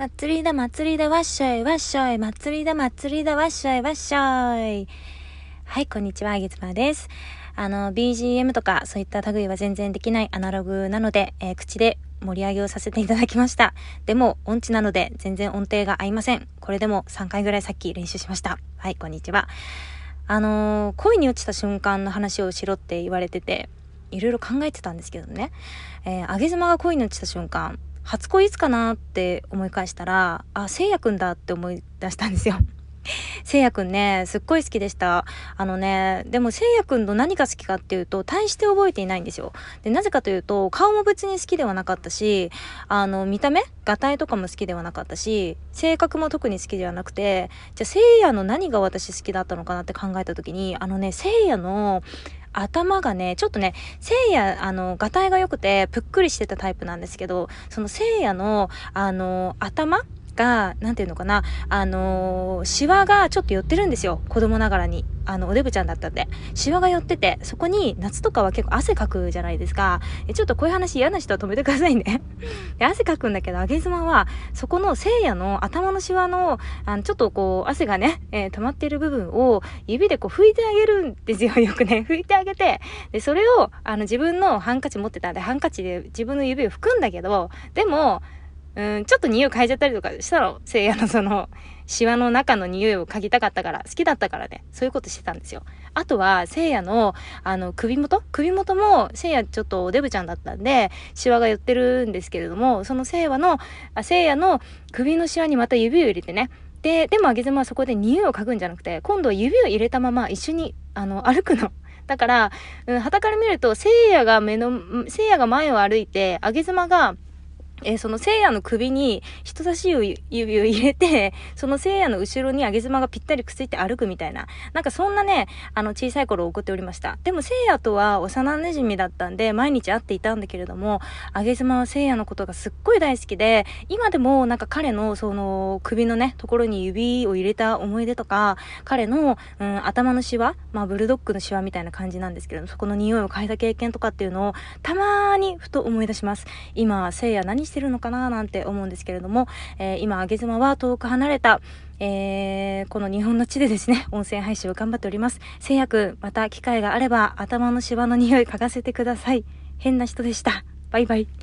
祭りだ祭りだわっしょいわっしょい祭りだ祭りだわっしょいわっしょいはい、こんにちは、あげつまです。あの、BGM とかそういった類は全然できないアナログなので、えー、口で盛り上げをさせていただきました。でも、音痴なので全然音程が合いません。これでも3回ぐらいさっき練習しました。はい、こんにちは。あの、恋に落ちた瞬間の話をしろって言われてて、いろいろ考えてたんですけどね。えー、あげ妻が恋に落ちた瞬間、初恋いつかなって思い返したら、あ、せいやくんだって思い出したんですよ。せいやくんね、すっごい好きでした。あのね、でもせいやくんの何が好きかっていうと、大して覚えていないんですよ。で、なぜかというと、顔も別に好きではなかったし、あの、見た目画体とかも好きではなかったし、性格も特に好きではなくて、じゃあせいやの何が私好きだったのかなって考えた時に、あのね、せいやの頭がね、ちょっとね、せいや、あの、がたいが良くて、ぷっくりしてたタイプなんですけど、そのせいやの、あの、頭が、なんていうのかな、あのー、シワがちょっと寄ってるんですよ。子供ながらに。あの、おデブちゃんだったんで。シワが寄ってて、そこに夏とかは結構汗かくじゃないですか。えちょっとこういう話嫌な人は止めてくださいね。で汗かくんだけど、あげ妻は、そこの聖夜の頭のシワの、あの、ちょっとこう、汗がね、えー、溜まっている部分を指でこう拭いてあげるんですよ。よくね、拭いてあげて。で、それを、あの、自分のハンカチ持ってたんで、ハンカチで自分の指を拭くんだけど、でも、うん、ちょっと匂い嗅いじゃったりとかしたの。聖夜のその、シワの中の匂いを嗅ぎたかったから、好きだったからね、そういうことしてたんですよ。あとは、聖夜の、あの、首元？首元も、聖夜ちょっとデブちゃんだったんで、シワが寄ってるんですけれども、その聖夜の、あ聖夜の首のシワにまた指を入れてね、で、でもあげずまはそこで匂いを嗅ぐんじゃなくて、今度は指を入れたまま一緒に、あの、歩くの。だから、うん、旗から見ると、聖夜が目の、聖夜が前を歩いて、あげずまが、えー、その聖夜の首に人差し指を入れて、その聖夜の後ろに上げ妻がぴったりくっついて歩くみたいな。なんかそんなね、あの小さい頃を送っておりました。でも聖夜とは幼馴染だったんで、毎日会っていたんだけれども、上げ妻は聖夜のことがすっごい大好きで、今でもなんか彼のその首のね、ところに指を入れた思い出とか、彼の、うん、頭のシワ、まあブルドッグのシワみたいな感じなんですけれども、そこの匂いを嗅いだ経験とかっていうのを、たまーにふと思い出します。今、聖夜何してるのかななんて思うんですけれども、えー、今、あげ妻は遠く離れた、えー、この日本の地でですね、音声配信を頑張っております。せいやくん、また機会があれば頭のシワの匂い嗅がせてください。変な人でした。バイバイ。